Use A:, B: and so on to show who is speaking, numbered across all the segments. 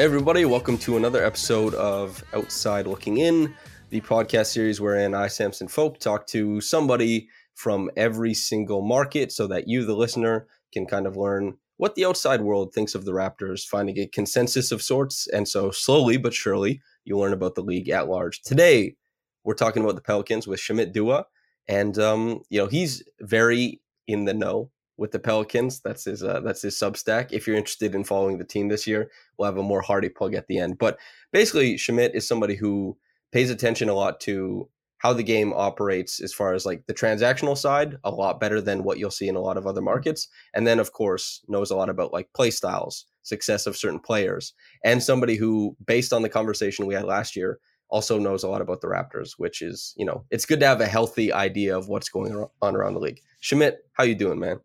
A: Everybody, welcome to another episode of Outside Looking In, the podcast series wherein I, Samson Folk, talk to somebody from every single market so that you, the listener, can kind of learn what the outside world thinks of the Raptors, finding a consensus of sorts. And so slowly but surely, you learn about the league at large. Today, we're talking about the Pelicans with Shamit Dua. And, um, you know, he's very in the know with the Pelicans. That's his uh, that's his Substack. If you're interested in following the team this year, we'll have a more hearty plug at the end. But basically, Shamit is somebody who pays attention a lot to how the game operates as far as like the transactional side, a lot better than what you'll see in a lot of other markets. And then, of course, knows a lot about like play styles, success of certain players, and somebody who, based on the conversation we had last year, also knows a lot about the Raptors, which is, you know, it's good to have a healthy idea of what's going on around the league. Shamit, how you doing, man?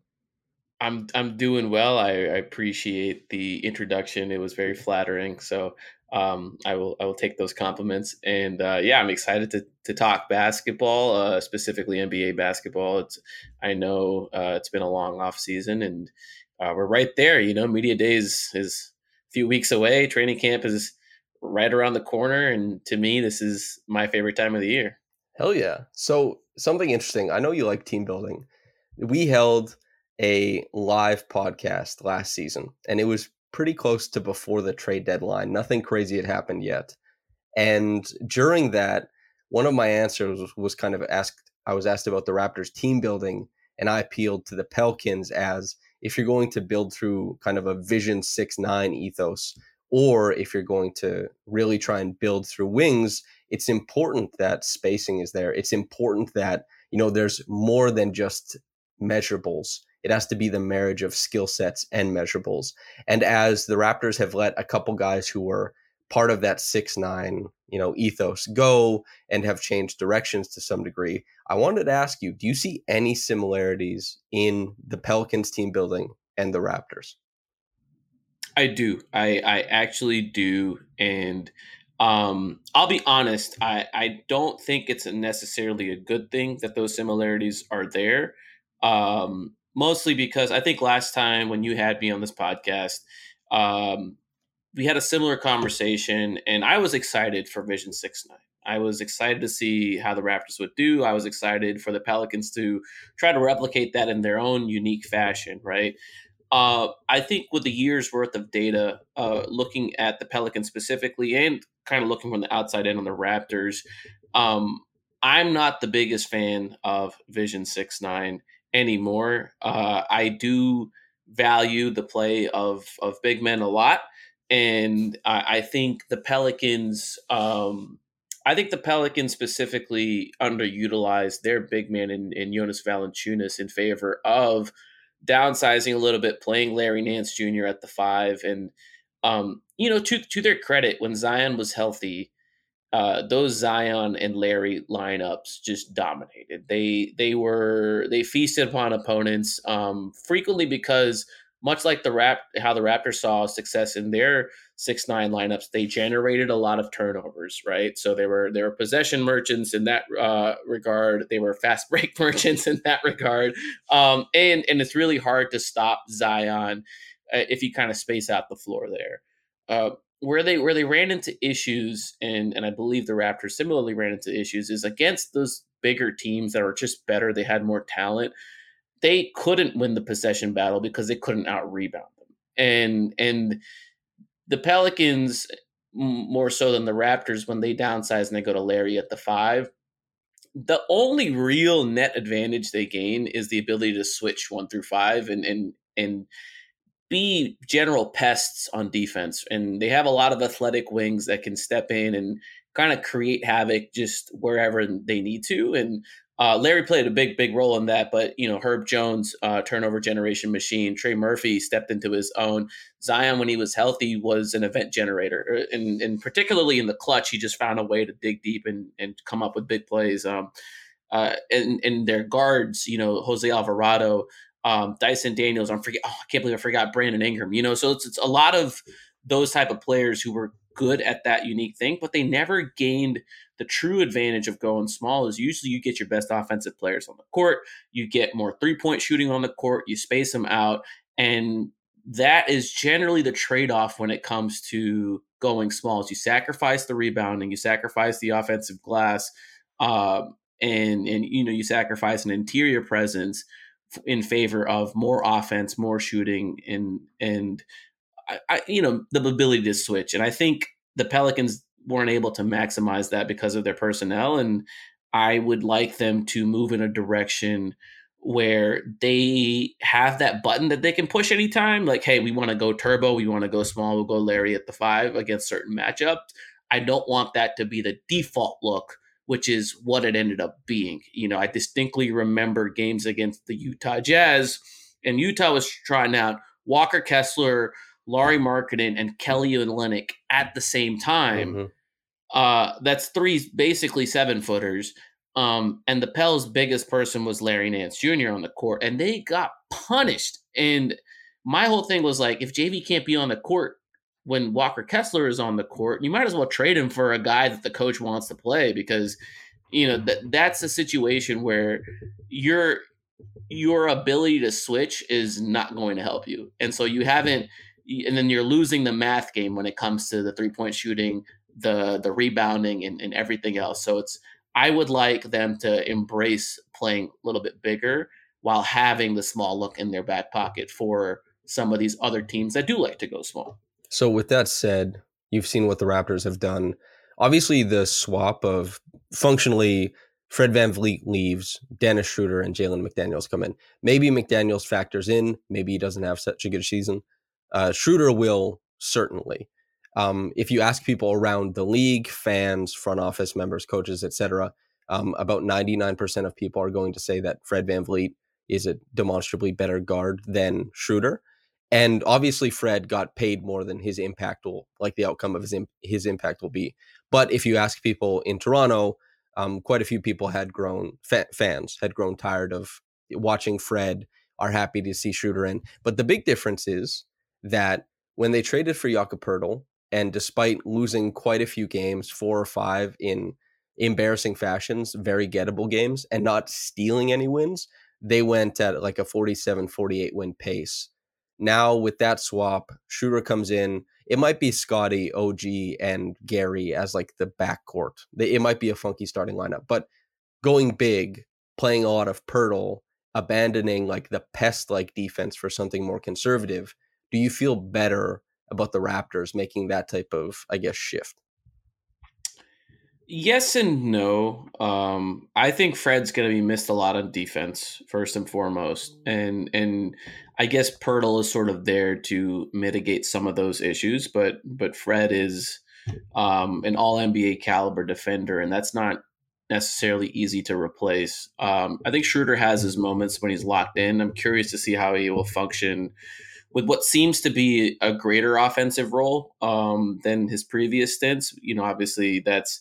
B: I'm I'm doing well. I, I appreciate the introduction. It was very flattering. So um, I will I will take those compliments. And uh, yeah, I'm excited to to talk basketball, uh, specifically NBA basketball. It's I know uh, it's been a long off season, and uh, we're right there. You know, media days is a few weeks away. Training camp is right around the corner, and to me, this is my favorite time of the year.
A: Hell yeah! So something interesting. I know you like team building. We held a live podcast last season, and it was pretty close to before the trade deadline. Nothing crazy had happened yet. And during that, one of my answers was, kind of asked, I was asked about the Raptors team building, and I appealed to the Pelicans as if you're going to build through kind of a Vision 6 9 ethos, or if you're going to really try and build through wings, it's important that spacing is there. It's important that, you know, there's more than just measurables it has to be the marriage of skill sets and measurables. And as the Raptors have let a couple guys who were part of that six nine, you know, ethos go and have changed directions to some degree, I wanted to ask you: Do you see any similarities in the Pelicans team building and the Raptors?
B: I do. I I actually do, and um, I'll be honest. I I don't think it's necessarily a good thing that those similarities are there. Um, mostly because I think last time when you had me on this podcast, um, we had a similar conversation, and I was excited for Vision Six Nine. I was excited to see how the Raptors would do. I was excited for the Pelicans to try to replicate that in their own unique fashion, right? Uh, I think with the year's worth of data, uh, looking at the Pelicans specifically and kind of looking from the outside in on the Raptors, um, I'm not the biggest fan of Vision 6 9 anymore. Uh, I do value the play of of big men a lot, and I, I think the Pelicans. Um, I think the Pelicans specifically underutilized their big man in, in Jonas Valanciunas in favor of downsizing a little bit, playing Larry Nance Jr. at the five, and um, you know, to to their credit, when Zion was healthy, uh, those Zion and Larry lineups just dominated. They they were they feasted upon opponents um, frequently because much like the rap how the Raptors saw success in their six nine lineups, they generated a lot of turnovers. Right, so they were they were possession merchants in that uh, regard. They were fast break merchants in that regard, um, and and it's really hard to stop Zion uh, if you kind of space out the floor there. Uh, where they where they ran into issues and and I believe the Raptors similarly ran into issues is against those bigger teams that are just better, they had more talent. They couldn't win the possession battle because they couldn't out rebound them. And and the Pelicans more so than the Raptors when they downsize and they go to Larry at the 5, the only real net advantage they gain is the ability to switch one through five and and and be general pests on defense. And they have a lot of athletic wings that can step in and kind of create havoc just wherever they need to. And uh, Larry played a big, big role in that. But you know, Herb Jones, uh, turnover generation machine. Trey Murphy stepped into his own. Zion, when he was healthy, was an event generator, and, and particularly in the clutch, he just found a way to dig deep and, and come up with big plays. Um, uh, and, and their guards, you know, Jose Alvarado, um, Dyson Daniels. I'm forget. Oh, I can't believe I forgot Brandon Ingram. You know, so it's it's a lot of those type of players who were good at that unique thing, but they never gained the true advantage of going small. Is usually you get your best offensive players on the court, you get more three point shooting on the court, you space them out, and that is generally the trade off when it comes to going small. Is you sacrifice the rebounding, you sacrifice the offensive glass, um, and and you know you sacrifice an interior presence in favor of more offense, more shooting, and and I, I, you know the ability to switch. And I think the Pelicans weren't able to maximize that because of their personnel. And I would like them to move in a direction where they have that button that they can push anytime. Like, hey, we want to go turbo, we want to go small, we'll go Larry at the five against certain matchups. I don't want that to be the default look which is what it ended up being. You know, I distinctly remember games against the Utah Jazz, and Utah was trying out Walker Kessler, Lauri Markkanen, and Kelly Olynyk at the same time. Mm-hmm. Uh, that's three basically seven footers. Um, and the Pels' biggest person was Larry Nance Jr. on the court, and they got punished. And my whole thing was like, if JV can't be on the court, when Walker Kessler is on the court, you might as well trade him for a guy that the coach wants to play because you know that that's a situation where your your ability to switch is not going to help you. And so you haven't and then you're losing the math game when it comes to the three-point shooting, the the rebounding and, and everything else. So it's I would like them to embrace playing a little bit bigger while having the small look in their back pocket for some of these other teams that do like to go small.
A: So with that said, you've seen what the Raptors have done. Obviously, the swap of functionally Fred Van VanVleet leaves, Dennis Schroeder and Jalen McDaniels come in. Maybe McDaniels factors in. Maybe he doesn't have such a good season. Uh, Schroeder will certainly. Um, if you ask people around the league, fans, front office members, coaches, etc., um, about 99% of people are going to say that Fred Van VanVleet is a demonstrably better guard than Schroeder. And obviously, Fred got paid more than his impact will, like the outcome of his his impact will be. But if you ask people in Toronto, um, quite a few people had grown fa- fans had grown tired of watching Fred. Are happy to see Schroeder in. But the big difference is that when they traded for Jakob Poeltl, and despite losing quite a few games, four or five in embarrassing fashions, very gettable games, and not stealing any wins, they went at like a 47 48 win pace now with that swap, Schroeder comes in. It might be Scottie, OG, and Gary as like the backcourt. It might be a funky starting lineup, but going big, playing a lot of Poeltl, abandoning like the pest like defense for something more conservative. Do you feel better about the Raptors making that type of, I guess, shift?
B: Yes and no. Um, I think Fred's going to be missed a lot on defense first and foremost, and and I guess Poeltl is sort of there to mitigate some of those issues, but but Fred is um, an All NBA caliber defender, and that's not necessarily easy to replace. Um, I think Schroeder has his moments when he's locked in. I'm curious to see how he will function with what seems to be a greater offensive role um, than his previous stints. You know, obviously that's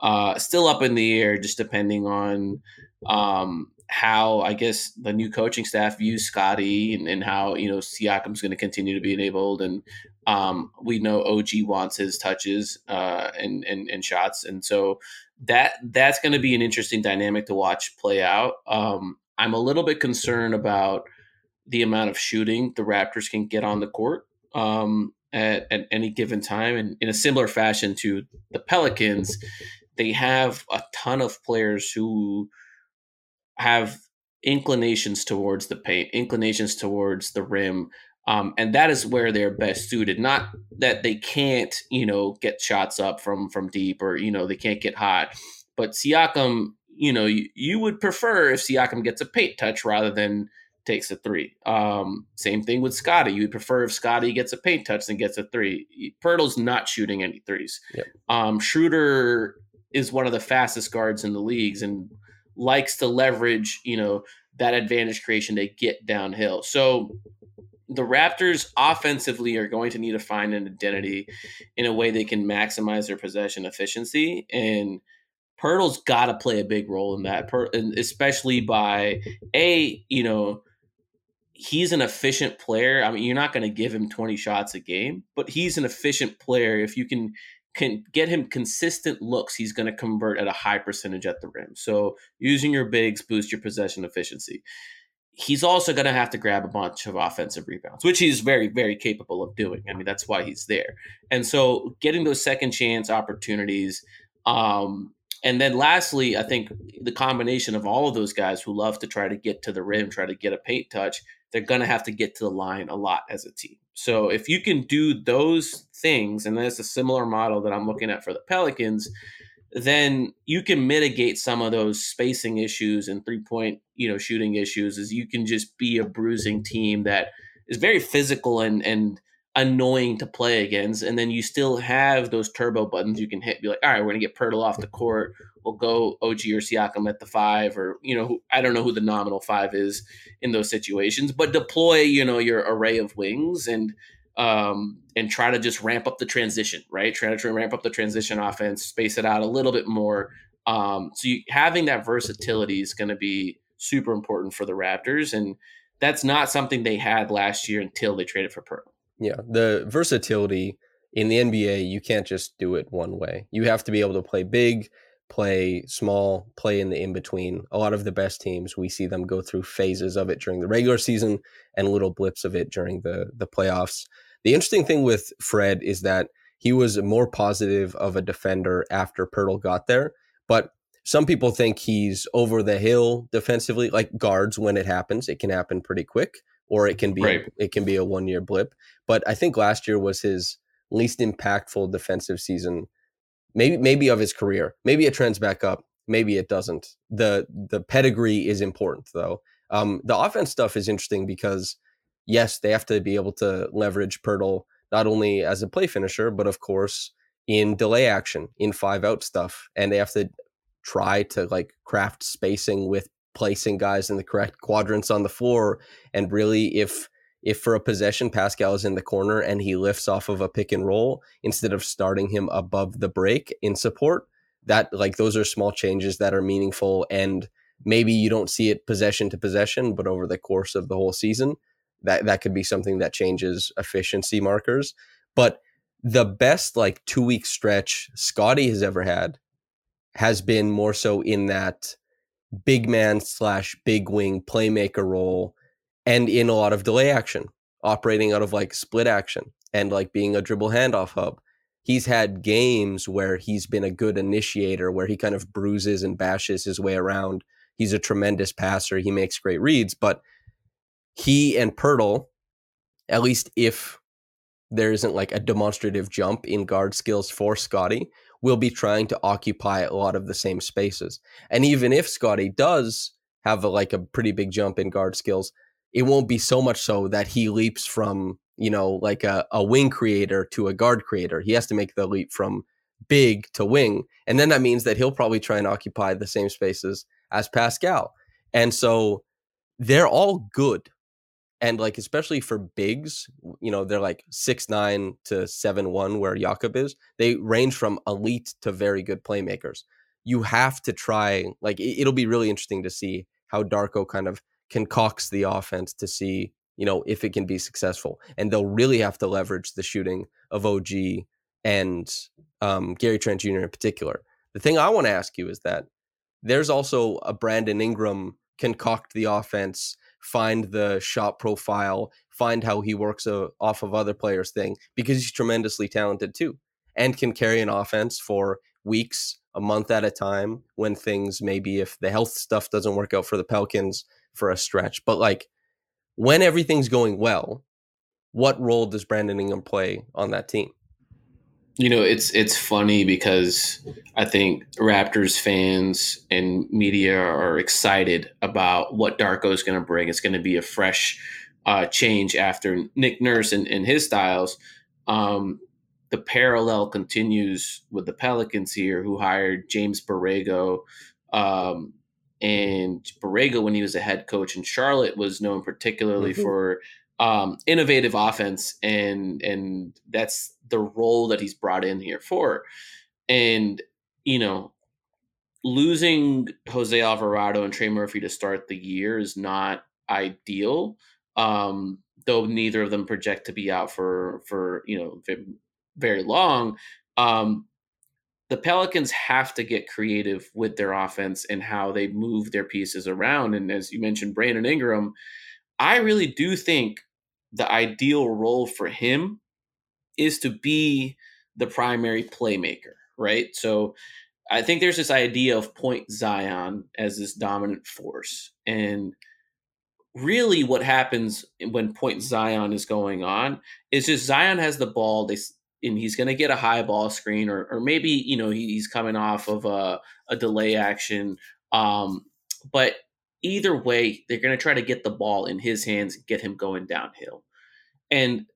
B: uh, still up in the air, just depending on um, how I guess the new coaching staff views Scottie and, and how you know Siakam's going to continue to be enabled, and um, we know OG wants his touches uh, and, and and shots, and so that that's going to be an interesting dynamic to watch play out. Um, I'm a little bit concerned about the amount of shooting the Raptors can get on the court. Um, at, at any given time, and in a similar fashion to the Pelicans, they have a ton of players who have inclinations towards the paint, inclinations towards the rim. Um, and that is where they're best suited. Not that they can't, you know, get shots up from from deep or you know they can't get hot, but Siakam, you know, you, you would prefer if Siakam gets a paint touch rather than takes a three. Um, same thing with Scottie. You would prefer if Scottie gets a paint touch than gets a three. Poeltl's not shooting any threes.
A: Yep.
B: Um, Schroeder is one of the fastest guards in the leagues and likes to leverage, you know, that advantage creation to get downhill. So the Raptors offensively are going to need to find an identity in a way they can maximize their possession efficiency. And Poeltl's got to play a big role in that, especially by a you know he's an efficient player. I mean, you're not going to give him 20 shots a game, but he's an efficient player. If you can can get him consistent looks, he's going to convert at a high percentage at the rim. So using your bigs boost your possession efficiency. He's also going to have to grab a bunch of offensive rebounds, which he's very, very capable of doing. I mean, that's why he's there. And so getting those second chance opportunities, um, and then lastly, I think the combination of all of those guys who love to try to get to the rim, try to get a paint touch, they're going to have to get to the line a lot as a team. So if you can do those things, and that's a similar model that I'm looking at for the Pelicans, then you can mitigate some of those spacing issues and three point, you know, shooting issues. Is you can just be a bruising team that is very physical and and annoying to play against. And then you still have those turbo buttons you can hit. Be like, all right, we're gonna get Poeltl off the court. We'll go OG or Siakam at the five, or you know, I don't know who the nominal five is in those situations, but deploy you know your array of wings and um, and try to just ramp up the transition, right? Try to ramp up the transition offense, space it out a little bit more. Um, so you, having that versatility is going to be super important for the Raptors, and that's not something they had last year until they traded for Poeltl.
A: Yeah, the versatility in the NBA, you can't just do it one way. You have to be able to play big, play small, play in the in between. A lot of the best teams, we see them go through phases of it during the regular season and little blips of it during the the playoffs. The interesting thing with Fred is that he was more positive of a defender after Poeltl got there, but some people think he's over the hill defensively, like guards when it happens. It can happen pretty quick or it can be right. it can be a one year blip. But I think last year was his least impactful defensive season, maybe maybe of his career. Maybe it trends back up. Maybe it doesn't. the The pedigree is important though. Um, the offense stuff is interesting because yes, they have to be able to leverage Poeltl not only as a play finisher, but of course in delay action, in five out stuff, and they have to try to like craft spacing with placing guys in the correct quadrants on the floor. And really, if if for a possession Pascal is in the corner and he lifts off of a pick and roll instead of starting him above the break in support, that like those are small changes that are meaningful and maybe you don't see it possession to possession, but over the course of the whole season, that that could be something that changes efficiency markers. But the best like two week stretch Scottie has ever had has been more so in that big man slash big wing playmaker role and in a lot of delay action, operating out of like split action and like being a dribble handoff hub. He's had games where he's been a good initiator, where he kind of bruises and bashes his way around. He's a tremendous passer. He makes great reads, but he and Poeltl, at least if there isn't like a demonstrative jump in guard skills for Scottie, will be trying to occupy a lot of the same spaces. And even if Scottie does have a, like a pretty big jump in guard skills, it won't be so much so that he leaps from, you know, like a, a wing creator to a guard creator. He has to make the leap from big to wing. And then that means that he'll probably try and occupy the same spaces as Pascal. And so they're all good and like especially for bigs, you know, they're like six nine to seven one, where Jakob is. They range from elite to very good playmakers. You have to try. Like it'll be really interesting to see how Darko kind of concocts the offense to see, you know, if it can be successful. And they'll really have to leverage the shooting of OG and um, Gary Trent Jr. in particular. The thing I want to ask you is that there's also a Brandon Ingram concoct the offense find the shot profile, find how he works uh, off of other players' thing because he's tremendously talented too and can carry an offense for weeks, a month at a time when things maybe if the health stuff doesn't work out for the Pelicans for a stretch. But like when everything's going well, what role does Brandon Ingram play on that team?
B: You know, it's it's funny because I think Raptors fans and media are excited about what Darko is going to bring. It's going to be a fresh uh, change after Nick Nurse and, and his styles. Um, the parallel continues with the Pelicans here, who hired James Borrego. Um, and Borrego, when he was a head coach in Charlotte, was known particularly mm-hmm. for um, innovative offense, and and that's the role that he's brought in here for. And you know, losing Jose Alvarado and Trey Murphy to start the year is not ideal. Um, though neither of them project to be out for for you know very long. Um, the Pelicans have to get creative with their offense and how they move their pieces around. And as you mentioned, Brandon Ingram, I really do think the ideal role for him is to be the primary playmaker, right? So I think there's this idea of point Zion as this dominant force. And really what happens when point Zion is going on is just Zion has the ball, they and he's going to get a high ball screen or, or maybe, you know, he's coming off of a, a delay action. Um, but either way, they're going to try to get the ball in his hands, get him going downhill. And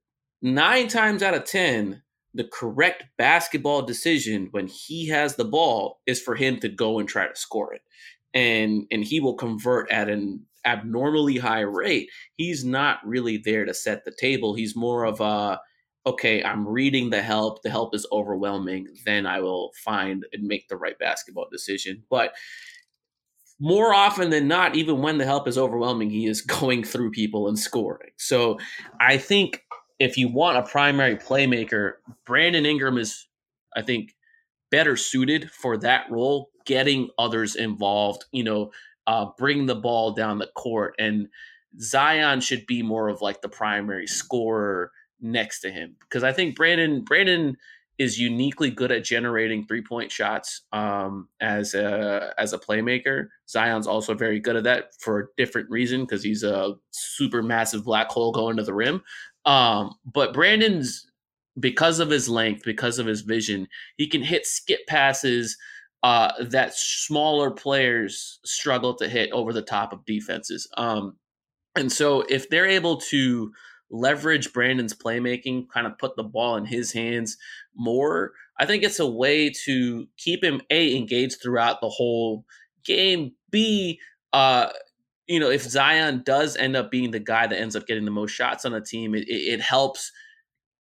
B: nine times out of 10, the correct basketball decision when he has the ball is for him to go and try to score it. And and he will convert at an abnormally high rate. He's not really there to set the table. He's more of a okay, I'm reading the help, the help is overwhelming, then I will find and make the right basketball decision. But more often than not, even when the help is overwhelming, he is going through people and scoring. So I think if you want a primary playmaker, Brandon Ingram is, I think, better suited for that role, getting others involved, you know, uh, bring the ball down the court. And Zion should be more of like the primary scorer next to him because I think Brandon Brandon is uniquely good at generating three point shots um, as a as a playmaker. Zion's also very good at that for a different reason because he's a super massive black hole going to the rim. Um, but Brandon's because of his length, because of his vision, he can hit skip passes uh, that smaller players struggle to hit over the top of defenses. Um, and so if they're able to leverage Brandon's playmaking, kind of put the ball in his hands more. I think it's a way to keep him a engaged throughout the whole game. B, uh, you know, if Zion does end up being the guy that ends up getting the most shots on a team, it, it helps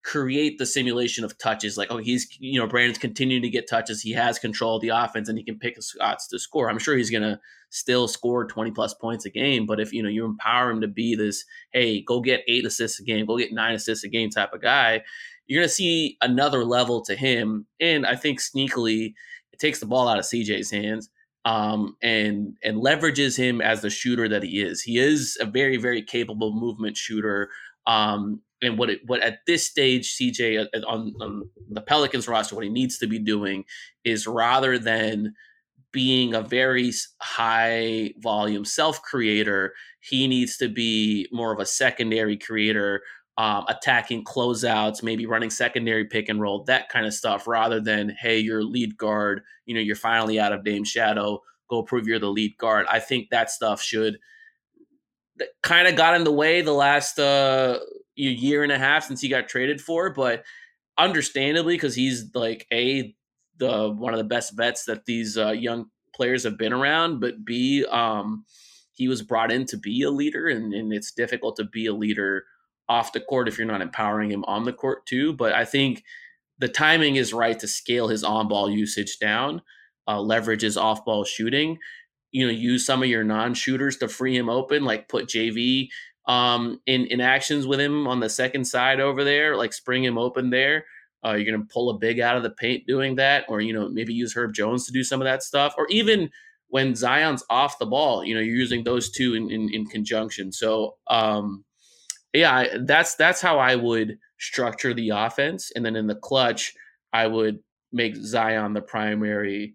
B: create the simulation of touches. Like, oh, he's you know, Brandon's continuing to get touches. He has control of the offense, and he can pick shots to score. I'm sure he's gonna still score 20 plus points a game. But if you know you empower him to be this, hey, go get eight assists a game, go get nine assists a game type of guy, you're gonna see another level to him. And I think sneakily, it takes the ball out of CJ's hands. Um, and and leverages him as the shooter that he is. He is a very very capable movement shooter. Um, and what it what at this stage CJ uh, on, on the Pelicans roster, what he needs to be doing is rather than being a very high volume self creator, he needs to be more of a secondary creator, um, attacking closeouts, maybe running secondary pick and roll, that kind of stuff, rather than, hey, you're lead guard, you know, you're finally out of Dame Shadow, go prove you're the lead guard. I think that stuff should that kind of got in the way the last uh, year and a half since he got traded for, but understandably, because he's like a the one of the best vets that these uh, young players have been around, but B, um, he was brought in to be a leader, and, and it's difficult to be a leader off the court if you're not empowering him on the court too. But I think the timing is right to scale his on ball usage down, uh, leverage his off ball shooting. You know, use some of your non shooters to free him open, like put JV um, in in actions with him on the second side over there, like spring him open there. Uh, you're going to pull a big out of the paint doing that, or you know maybe use Herb Jones to do some of that stuff, or even when Zion's off the ball, you know you're using those two in in, in conjunction. So um, yeah, that's that's how I would structure the offense, and then in the clutch, I would make Zion the primary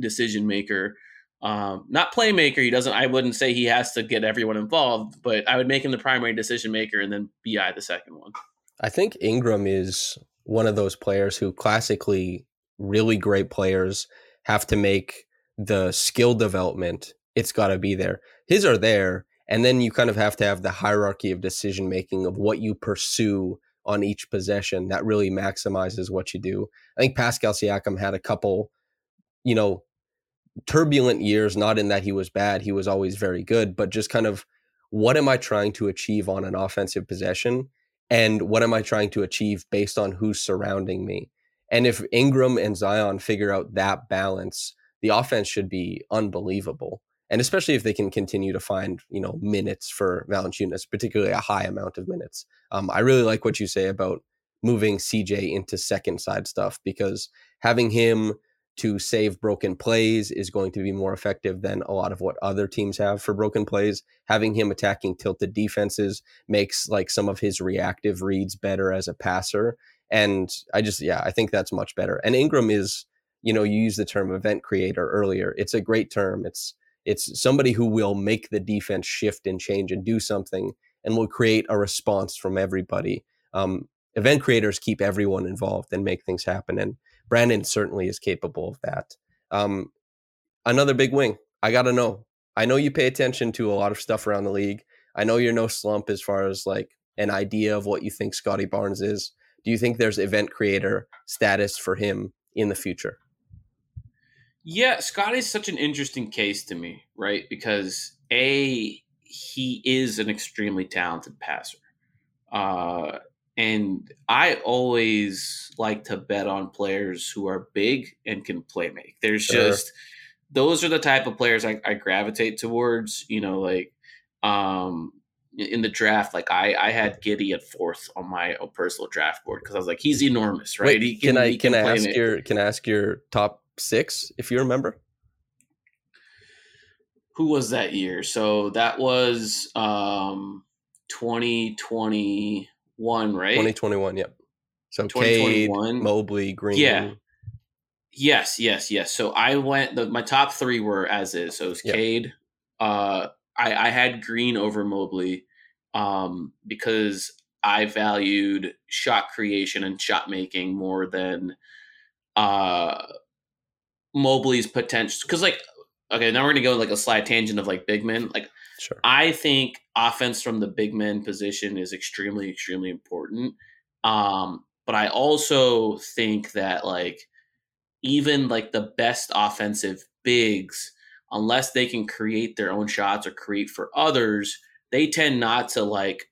B: decision maker. Um, not playmaker. He doesn't. I wouldn't say he has to get everyone involved, but I would make him the primary decision maker, and then BI the second one.
A: I think Ingram is one of those players who classically really great players have to make the skill development. It's got to be there. His are there, and then you kind of have to have the hierarchy of decision making of what you pursue on each possession that really maximizes what you do. I think Pascal Siakam had a couple, you know, turbulent years, not in that he was bad, he was always very good, but just kind of what am I trying to achieve on an offensive possession? And what am I trying to achieve based on who's surrounding me? And if Ingram and Zion figure out that balance, the offense should be unbelievable. And especially if they can continue to find, you know, minutes for Valanciunas, particularly a high amount of minutes. Um, I really like what you say about moving CJ into second side stuff because having him to save broken plays is going to be more effective than a lot of what other teams have for broken plays. Having him attacking tilted defenses makes like some of his reactive reads better as a passer. And I just, yeah, I think that's much better. And Ingram is, you know, you use the term event creator earlier. It's a great term. It's, it's somebody who will make the defense shift and change and do something and will create a response from everybody. Um, event creators keep everyone involved and make things happen. And Brandon certainly is capable of that. Um, another big wing. I got to know. I know you pay attention to a lot of stuff around the league. I know you're no slump as far as like an idea of what you think Scottie Barnes is. Do you think there's event creator status for him in the future?
B: Yeah, Scott is such an interesting case to me, right? Because a he is an extremely talented passer. Uh, and I always like to bet on players who are big and can play make. There's sure. just those are the type of players I, I gravitate towards. You know, like um, in the draft, like I, I had Giddey at fourth on my personal draft board because I was like, he's enormous, right?
A: Wait, can, can, I can, can I ask your can I ask your top six if you remember?
B: Who was that year? So that was um, 2020 one, right?
A: 2021, yep. So Cade, Mobley, Green.
B: Yeah. Yes, yes, yes. So I went the my top three were as is. So it was yep. Cade. Uh I, I had Green over Mobley um because I valued shot creation and shot making more than uh Mobley's potential. Cause like okay, now we're gonna go like a slight tangent of like big men. Like Sure. I think offense from the big men position is extremely, extremely important. Um, but I also think that like even like the best offensive bigs, unless they can create their own shots or create for others, they tend not to like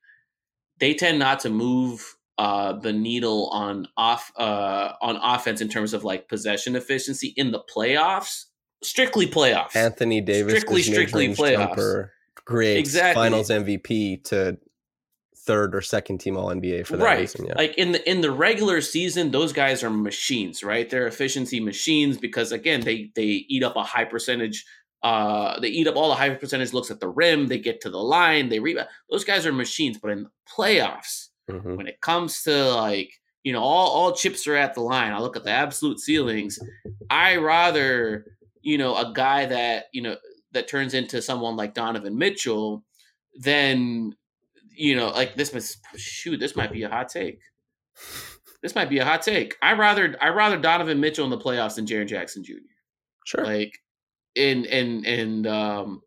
B: they tend not to move uh, the needle on off uh, on offense in terms of like possession efficiency in the playoffs. Strictly playoffs.
A: Anthony Davis,
B: strictly strictly playoffs. Jumper
A: creates exactly. Finals MVP to third or second team All NBA for that
B: right.
A: reason. Yeah.
B: Like in the in the regular season, those guys are machines, right? They're efficiency machines because again, they they eat up a high percentage. Uh, they eat up all the high percentage looks at the rim. They get to the line. They rebound. Those guys are machines. But in the playoffs, mm-hmm. when it comes to like you know all all chips are at the line. I look at the absolute ceilings. I rather you know a guy that you know that turns into someone like Donovan Mitchell, then you know, like this must shoot, this might be a hot take. This might be a hot take. I rather I rather Donovan Mitchell in the playoffs than Jaren Jackson Jr.
A: Sure.
B: Like and and and um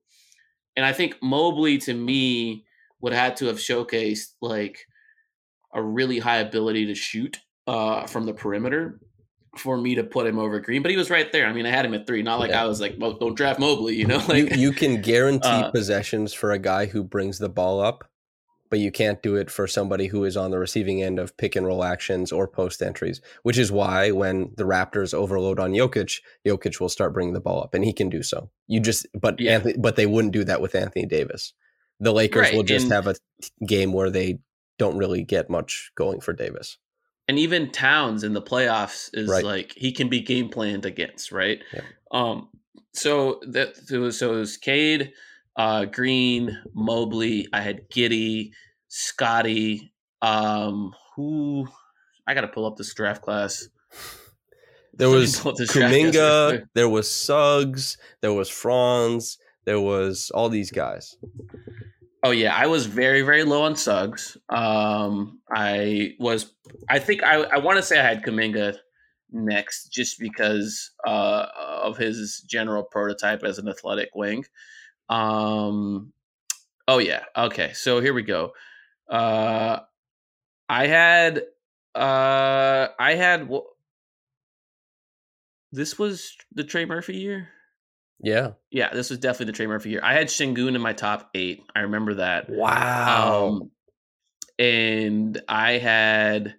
B: and I think Mobley to me would have had to have showcased like a really high ability to shoot uh from the perimeter for me to put him over Green, but he was right there. I mean, I had him at three. Not like yeah. I was like, well, don't draft Mobley, you know. Like
A: you, you can guarantee uh, possessions for a guy who brings the ball up, but you can't do it for somebody who is on the receiving end of pick and roll actions or post entries. Which is why when the Raptors overload on Jokic, Jokic will start bringing the ball up, and he can do so. You just, but yeah. Anthony, but they wouldn't do that with Anthony Davis. The Lakers right. will just and, have a game where they don't really get much going for Davis
B: and even Towns in the playoffs is right. like he can be game planned against, right? Yeah. Um, so that so it was Cade, uh, Green, Mobley. I had Giddey, Scottie. Um, who I got to pull up this draft class.
A: There was Kuminga. There was Suggs. There was Franz. There was all these guys.
B: Oh yeah, I was very very low on Suggs. Um, I was, I think I I want to say I had Kuminga next just because uh, of his general prototype as an athletic wing. Um, oh yeah, okay, so here we go. Uh, I had uh, I had this was the Trey Murphy year.
A: Yeah.
B: Yeah, this was definitely the Trey Murphy year. I had Sengun in my top eight. I remember that.
A: Wow.
B: Um, and I had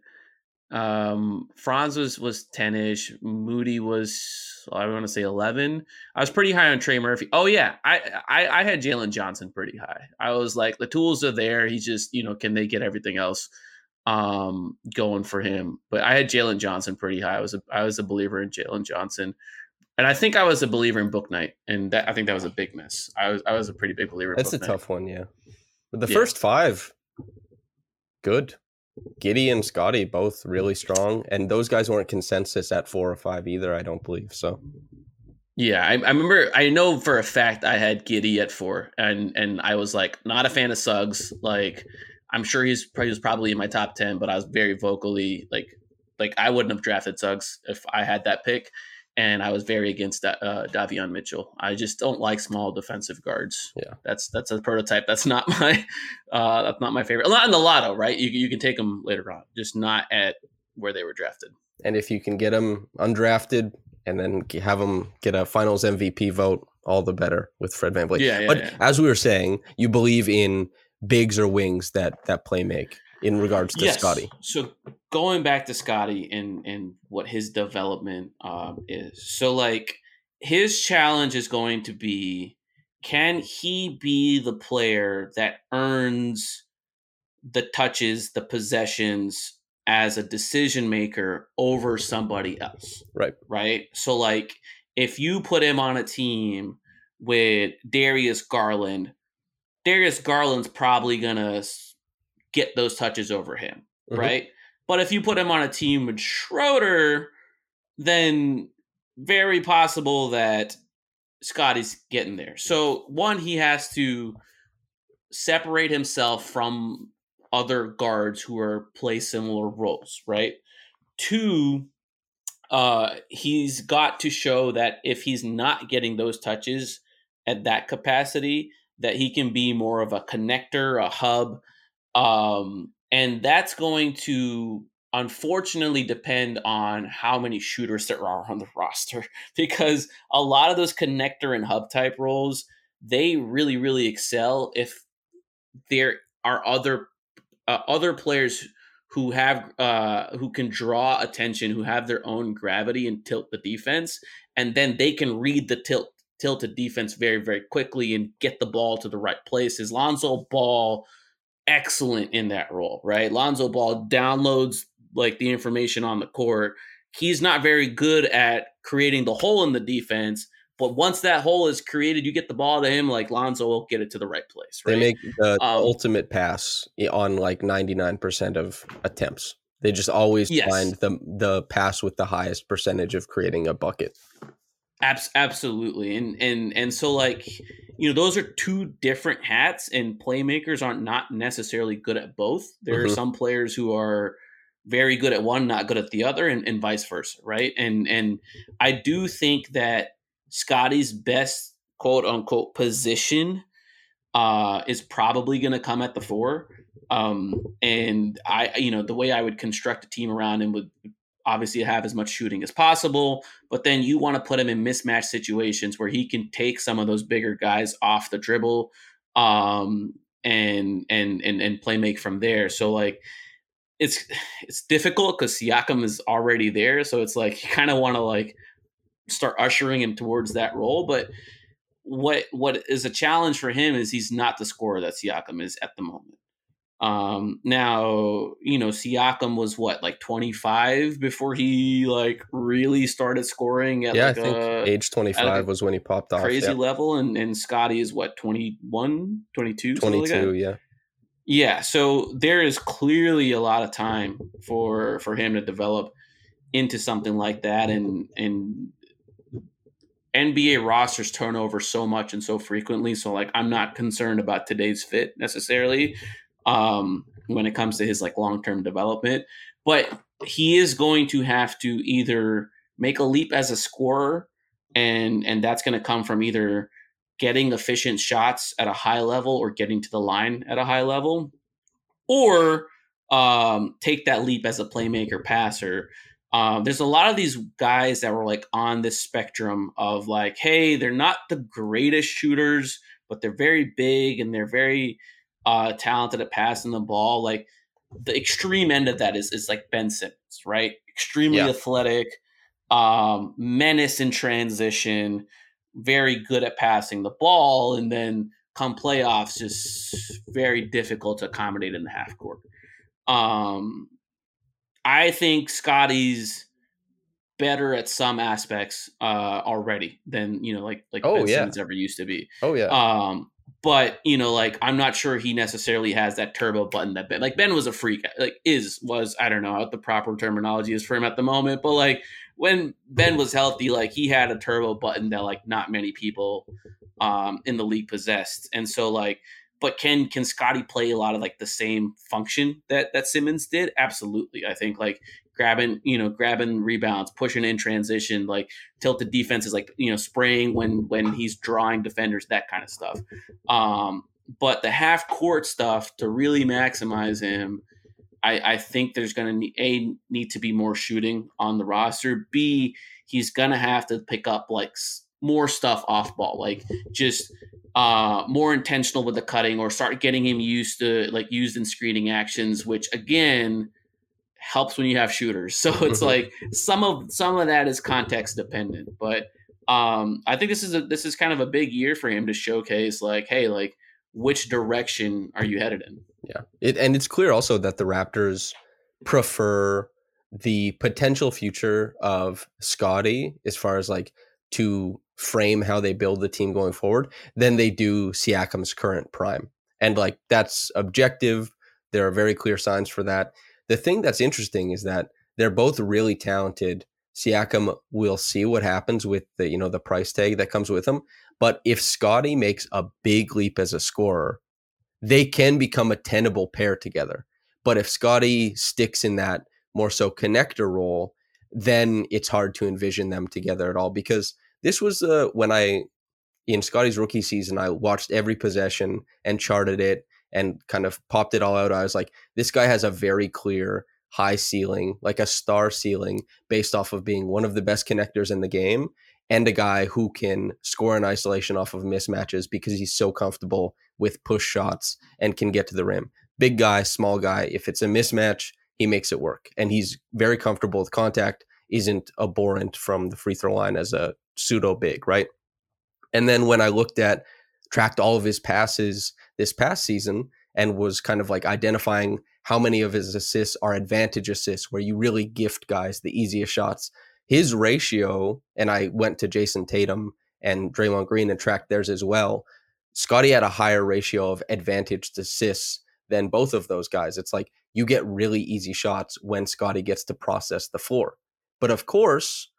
B: um Franz was was 10ish. Moody was I want to say 11. I was pretty high on Trey Murphy. Oh yeah, I I, I had Jalen Johnson pretty high. I was like the tools are there. He's just, you know, can they get everything else um going for him? But I had Jalen Johnson pretty high. I was a I was a believer in Jalen Johnson and I think I was a believer in Bouknight, and that I think that was a big miss. I was I was a pretty big believer.
A: That's
B: a
A: tough one, yeah. But the yeah. first five, good. Giddey and Scottie both really strong, and those guys weren't consensus at four or five either. I don't believe so.
B: Yeah, I, I remember. I know for a fact I had Giddey at four, and and I was like not a fan of Suggs. Like I'm sure he's he was probably in my top ten, but I was very vocally like like I wouldn't have drafted Suggs if I had that pick and I was very against uh, Davion Mitchell. I just don't like small defensive guards.
A: Yeah,
B: that's that's a prototype. That's not my uh, that's not my favorite. Not in the lotto, right? You you can take them later on, just not at where they were drafted.
A: And if you can get them undrafted and then have them get a Finals MVP vote, all the better with Fred VanVleet.
B: Yeah, yeah
A: but
B: yeah.
A: as we were saying, you believe in bigs or wings that that play make in regards to
B: yes.
A: Scottie.
B: So going back to Scottie and and what his development um, is. So like his challenge is going to be can he be the player that earns the touches, the possessions as a decision maker over somebody else?
A: Right.
B: Right? So like if you put him on a team with Darius Garland, Darius Garland's probably going to get those touches over him, mm-hmm. right? But if you put him on a team with Schroeder, then very possible that Scottie's getting there. So one, he has to separate himself from other guards who are play similar roles, right? Two, uh, he's got to show that if he's not getting those touches at that capacity, that he can be more of a connector, a hub, um, and that's going to unfortunately depend on how many shooters there are on the roster because a lot of those connector and hub type roles they really really excel if there are other uh, other players who have uh, who can draw attention who have their own gravity and tilt the defense and then they can read the tilt tilt tilted defense very very quickly and get the ball to the right places lonzo ball excellent in that role, right? Lonzo Ball downloads like the information on the court. He's not very good at creating the hole in the defense, but once that hole is created, you get the ball to him, like Lonzo will get it to the right place. Right?
A: They make the um, ultimate pass on like 99% of attempts. They just always yes. find the the pass with the highest percentage of creating a bucket.
B: Abs- absolutely, and and and so like you know those are two different hats, and playmakers aren't not necessarily good at both. There mm-hmm. are some players who are very good at one, not good at the other, and, and vice versa, right? And and I do think that Scottie's best quote unquote position uh, is probably going to come at the four. Um, and I, you know, the way I would construct a team around him would obviously have as much shooting as possible, but then you want to put him in mismatch situations where he can take some of those bigger guys off the dribble um, and and and and play make from there. So like it's it's difficult because Siakam is already there, so it's like you kind of want to like start ushering him towards that role, but what what is a challenge for him is he's not the scorer that Siakam is at the moment. Um, now, you know, Siakam was what, like 25 before he like really started scoring at
A: yeah,
B: like
A: I think a, age 25 like was when he popped off.
B: Crazy
A: yeah.
B: level. And, and Scottie is what, 21, 22?
A: 22,
B: like
A: yeah.
B: Yeah. So there is clearly a lot of time for, for him to develop into something like that. And, and NBA rosters turn over so much and so frequently. So like I'm not concerned about today's fit necessarily um, when it comes to his like long term development. But he is going to have to either make a leap as a scorer, and and that's going to come from either getting efficient shots at a high level or getting to the line at a high level, or um, take that leap as a playmaker passer. Um, there's a lot of these guys that were like on this spectrum of like, hey, they're not the greatest shooters, but they're very big and they're very uh, talented at passing the ball. Like the extreme end of that is is like Ben Simmons, right? Extremely yeah. athletic, um, menace in transition, very good at passing the ball, and then come playoffs, just very difficult to accommodate in the half court. Um, I think Scottie's better at some aspects uh, already than you know, like like
A: oh,
B: Ben
A: yeah.
B: Simmons ever used to be.
A: Oh yeah.
B: Um, but you know, like I'm not sure he necessarily has that turbo button that Ben. Like Ben was a freak. Like is was I don't know what the proper terminology is for him at the moment, but like when Ben was healthy, like he had a turbo button that like not many people um, in the league possessed, and so like but can can Scottie play a lot of like the same function that that Simmons did? Absolutely. I think like grabbing, you know, grabbing rebounds, pushing in transition, like tilted defenses, like you know, spraying when when he's drawing defenders, that kind of stuff. Um, but the half court stuff to really maximize him, I, I think there's going to a need to be more shooting on the roster. B he's going to have to pick up like more stuff off ball, like just uh, more intentional with the cutting, or start getting him used to like used in screening actions, which again helps when you have shooters. So it's like some of some of that is context dependent, but um, I think this is a this is kind of a big year for him to showcase like, hey, like which direction are you headed in?
A: Yeah, it and it's clear also that the Raptors prefer the potential future of Scottie as far as like to frame how they build the team going forward than they do Siakam's current prime. And like that's objective. There are very clear signs for that. The thing that's interesting is that they're both really talented. Siakam will see what happens with the you know the price tag that comes with him. But if Scottie makes a big leap as a scorer, they can become a tenable pair together. But if Scottie sticks in that more so connector role, then it's hard to envision them together at all because this was uh, when I, in Scottie's rookie season, I watched every possession and charted it and kind of popped it all out. I was like, this guy has a very clear high ceiling, like a star ceiling, based off of being one of the best connectors in the game and a guy who can score in isolation off of mismatches because he's so comfortable with push shots and can get to the rim. Big guy, small guy. If it's a mismatch, he makes it work. And he's very comfortable with contact, isn't abhorrent from the free throw line as a pseudo big, right? And then when I looked at tracked all of his passes this past season and was kind of like identifying how many of his assists are advantage assists where you really gift guys the easiest shots. His ratio, and I went to Jayson Tatum and Draymond Green and tracked theirs as well. Scottie had a higher ratio of advantage to assists than both of those guys. It's like you get really easy shots when Scottie gets to process the floor. But of course,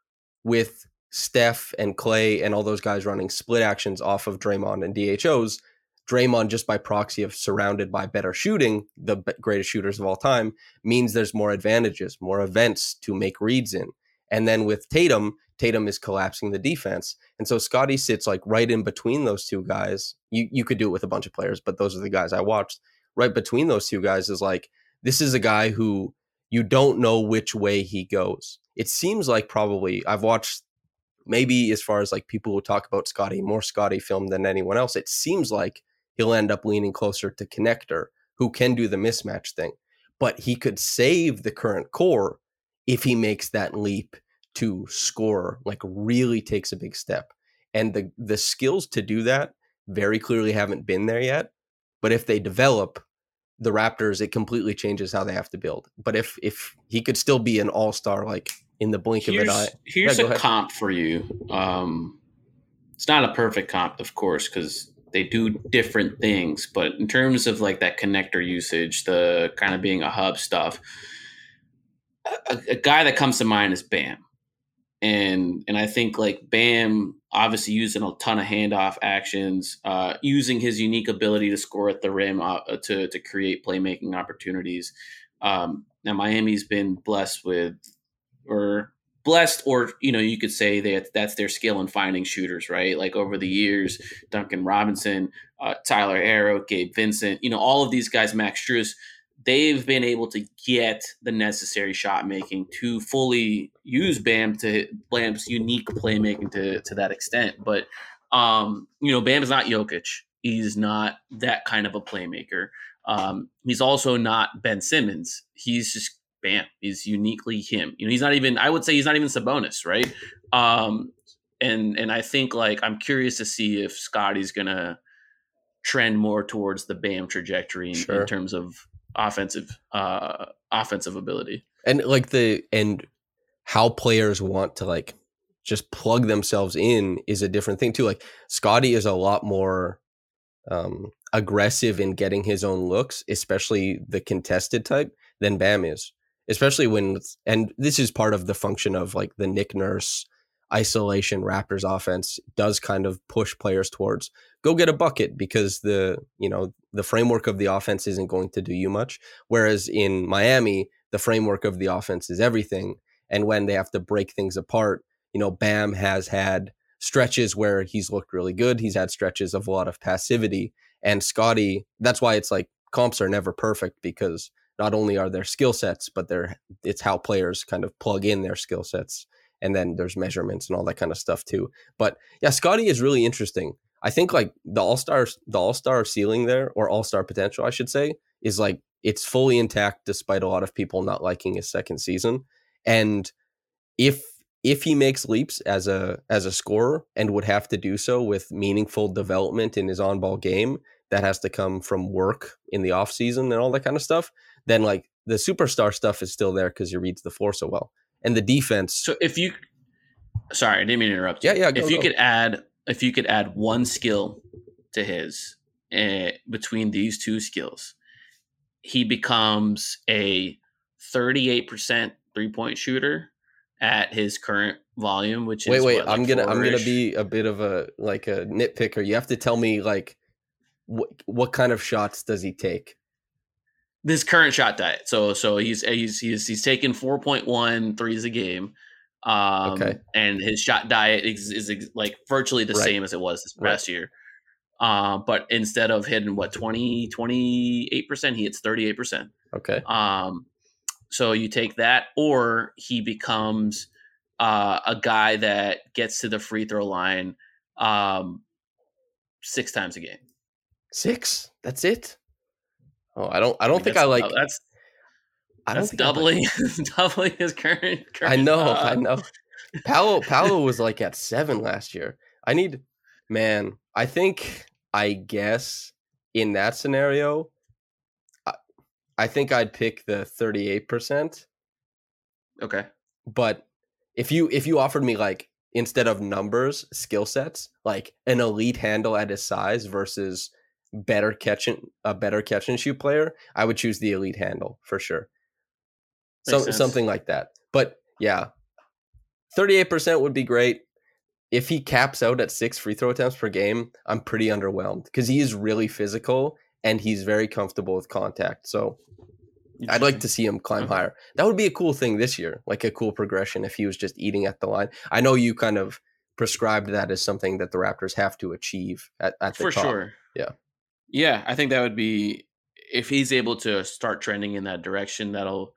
A: with Steph and Klay and all those guys running split actions off of Draymond and DHOs, Draymond, just by proxy of surrounded by better shooting, the greatest shooters of all time, means there's more advantages, more events to make reads in. And then with Tatum, Tatum is collapsing the defense. And so Scottie sits like right in between those two guys. You you could do it with a bunch of players, but those are the guys I watched. Right between those two guys is like this is a guy who you don't know which way he goes. It seems like probably I've watched maybe as far as like people who talk about Scottie, more Scottie film than anyone else, it seems like he'll end up leaning closer to connector who can do the mismatch thing. But he could save the current core if he makes that leap to score, like really takes a big step. And the the skills to do that very clearly haven't been there yet. But if they develop the Raptors, it completely changes how they have to build. But if if he could still be an all star like in the blink
B: here's,
A: of an eye.
B: Here's yeah, a ahead. comp for you. Um, it's not a perfect comp, of course, because they do different things. But in terms of like that connector usage, the kind of being a hub stuff, a, a guy that comes to mind is Bam. and and I think like Bam obviously using a ton of handoff actions, uh, using his unique ability to score at the rim uh, to to create playmaking opportunities. Um, now Miami's been blessed with, or blessed, or you know you could say that that's their skill in finding shooters, right? Like over the years, Duncan Robinson, uh, Tyler Herro, Gabe Vincent, you know all of these guys, Max Strus they've been able to get the necessary shot making to fully use Bam to Bam's unique playmaking to to that extent. But um, you know, Bam is not Jokic. He's not that kind of a playmaker. Um, he's also not Ben Simmons. He's just Bam. He's uniquely him. You know, he's not even. I would say he's not even Sabonis, right? Um, and and I think like I'm curious to see if Scottie's gonna trend more towards the Bam trajectory in,
A: Sure.
B: in terms of offensive uh offensive ability.
A: and like the and how players want to like just plug themselves in is a different thing too like scottie is a lot more um aggressive in getting his own looks especially the contested type than bam is especially when and this is part of the function of like the nick nurse isolation raptors offense does kind of push players towards go get a bucket because the you know the framework of the offense isn't going to do you much whereas in miami the framework of the offense is everything. And when they have to break things apart, you know, Bam has had stretches where he's looked really good. He's had stretches of a lot of passivity. And Scottie, that's why it's like comps are never perfect because not only are there skill sets, but they're it's how players kind of plug in their skill sets. And then there's measurements and all that kind of stuff too. But yeah, Scottie is really interesting. I think like the all-star the all-star ceiling there, or all-star potential, I should say, is like it's fully intact despite a lot of people not liking his second season. And if if he makes leaps as a as a scorer and would have to do so with meaningful development in his on-ball game, that has to come from work in the off season and all that kind of stuff, then like the superstar stuff is still there because he reads the floor so well. And the defense
B: So if you sorry, I didn't mean to interrupt you.
A: Yeah, yeah, go,
B: if you
A: go.
B: could add if you could add one skill to his uh, between these two skills, he becomes a 38% three-point shooter at his current volume, which
A: wait,
B: is
A: wait,
B: what, like
A: I'm gonna I'm gonna be a bit of a like a nitpicker. You have to tell me like what what kind of shots does he take?
B: This current shot diet. So so he's he's he's he's taking 4.1 threes a game. Um
A: Okay.
B: and his shot diet is, is like virtually the
A: Right.
B: same as it was this
A: Right.
B: past year. Uh, but instead of hitting what 20 28%, he hits 38%.
A: Okay.
B: Um so you take that or he becomes uh, a guy that gets to the free throw line um six times a game.
A: Six. That's it. Oh, I don't. I don't
B: mean,
A: think I like.
B: that's
A: I don't
B: that's
A: think like-
B: doubling doubling his current, current
A: I know.
B: uh,
A: I know. Paolo Paolo was like at seven last year. I need, man. I think. I guess in that scenario, I, I think I'd pick the thirty-eight percent.
B: Okay.
A: But if you if you offered me like instead of numbers, skill sets, like an elite handle at his size versus better catch and a better catch and shoot player, I would choose the elite handle for sure. So,
B: sense.
A: something like that. But yeah, 38% would be great. If he caps out at six free throw attempts per game, I'm pretty underwhelmed because he is really physical and he's very comfortable with contact. So I'd like to see him climb
B: Okay.
A: higher. That would be a cool thing this year, like a cool progression if he was just eating at the line. I know you kind of prescribed that as something that the Raptors have to achieve at, at the
B: for
A: top.
B: sure.
A: Yeah.
B: Yeah, I think that would be if he's able to start trending in that direction. That'll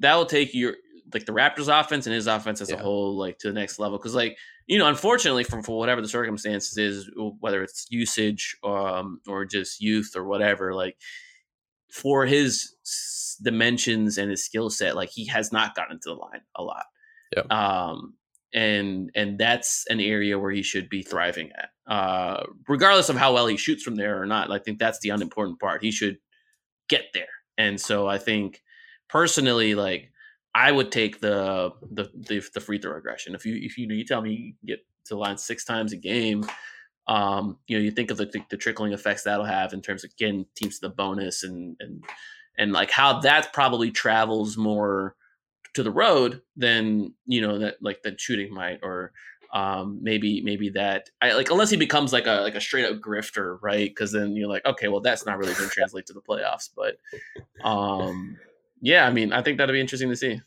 B: that'll take your like the Raptors offense and his offense as
A: Yeah.
B: a whole like to the next level. Because like you know, unfortunately, for for whatever the circumstances is, whether it's usage um, or just youth or whatever, like for his s- dimensions and his skill set, like he has not gotten to the line a lot.
A: Yeah.
B: Um, and and that's an area where he should be thriving at, uh, regardless of how well he shoots from there or not. I think that's the unimportant part. He should get there, and so I think personally, like I would take the the the, the free throw aggression. If you if you you tell me you get to the line six times a game, um, you know, you think of the, the, the trickling effects that'll have in terms of getting teams to the bonus and and and like how that probably travels more to the road, then you know that like the shooting might or um, maybe maybe that I like unless he becomes like a like a straight up grifter, right? Because then you're like, okay, well that's not really going to translate to the playoffs. But um, yeah, I mean, I think that'd be interesting to see.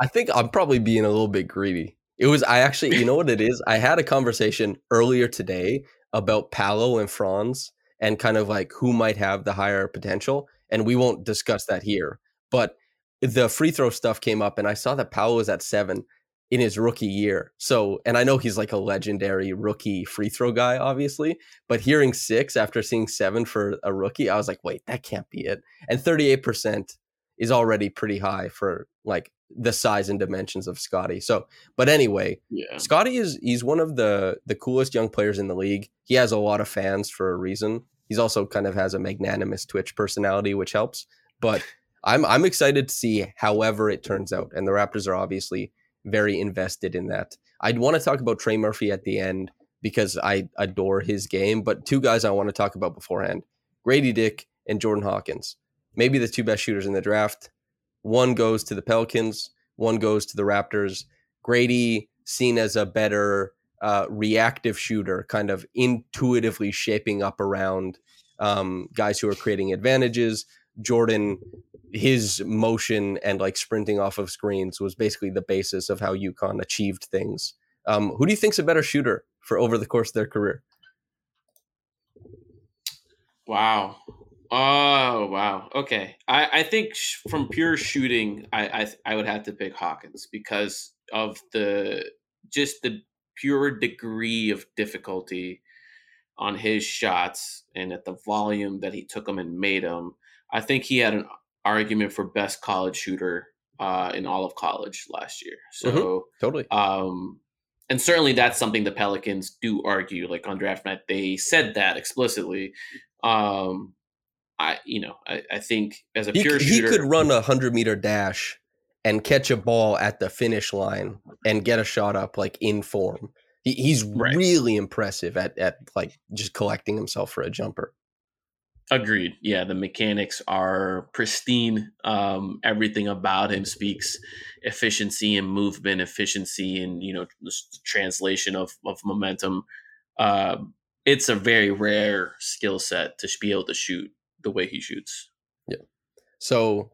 A: I think I'm probably being a little bit greedy. It was I actually, you know what it is? I had a conversation earlier today about Paolo and Franz and kind of like who might have the higher potential, and we won't discuss that here. But the free throw stuff came up, and I saw that Paolo was at seven in his rookie year. So, and I know he's like a legendary rookie free throw guy, obviously, but hearing six after seeing seven for a rookie, I was like, wait, that can't be it. And 38% is already pretty high for like the size and dimensions of Scottie. So, but anyway,
B: Yeah.
A: Scottie is he's one of the the coolest young players in the league. He has a lot of fans for a reason. He's also kind of has a magnanimous Twitch personality, which helps. But I'm I'm excited to see however it turns out. And the Raptors are obviously very invested in that. I'd want to talk about Trey Murphy at the end because I adore his game. But two guys I want to talk about beforehand: Gradey Dick and Jordan Hawkins. Maybe the two best shooters in the draft. One goes to the Pelicans. One goes to the Raptors. Gradey seen as a better uh, reactive shooter, kind of intuitively shaping up around um, guys who are creating advantages. Jordan, his motion and like sprinting off of screens was basically the basis of how UConn achieved things. Um, who do you think's a better shooter for over the course of their career?
B: Wow. Oh wow. Okay. I, I think sh- from pure shooting, I, I I would have to pick Hawkins because of the just the pure degree of difficulty on his shots and at the volume that he took them and made them. I think he had an argument for best college shooter uh, in all of college last year. So
A: Totally.
B: um, and certainly that's something the Pelicans do argue. Like on draft night, they said that explicitly. Um, I, you know, I, I think as a
A: He,
B: pure
A: c- he could run a hundred meter dash and catch a ball at the finish line and get a shot up like in form. He, he's
B: Right.
A: really impressive at at like just collecting himself for a jumper.
B: Agreed. Yeah, the mechanics are pristine. Um, everything about him speaks efficiency and movement, efficiency, and you know, translation of of momentum. Uh, it's a very rare skill set to be able to shoot the way he shoots. Yeah.
A: So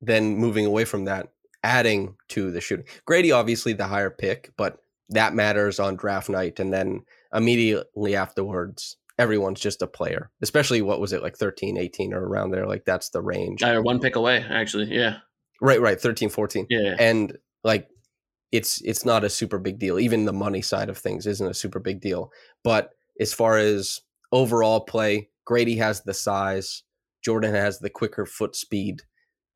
A: then moving away from that, adding to the shooting. Gradey obviously the higher pick, but that matters on draft night and then immediately afterwards everyone's just a player. Especially what was it like 13, 18 or around there like that's the range.
B: Uh, one pick away, actually. Yeah,
A: right, right, 13, 14.
B: yeah.
A: And like it's it's not a super big deal. Even the money side of things isn't a super big deal. But as far as overall play, Gradey has the size, Jordan has the quicker foot speed.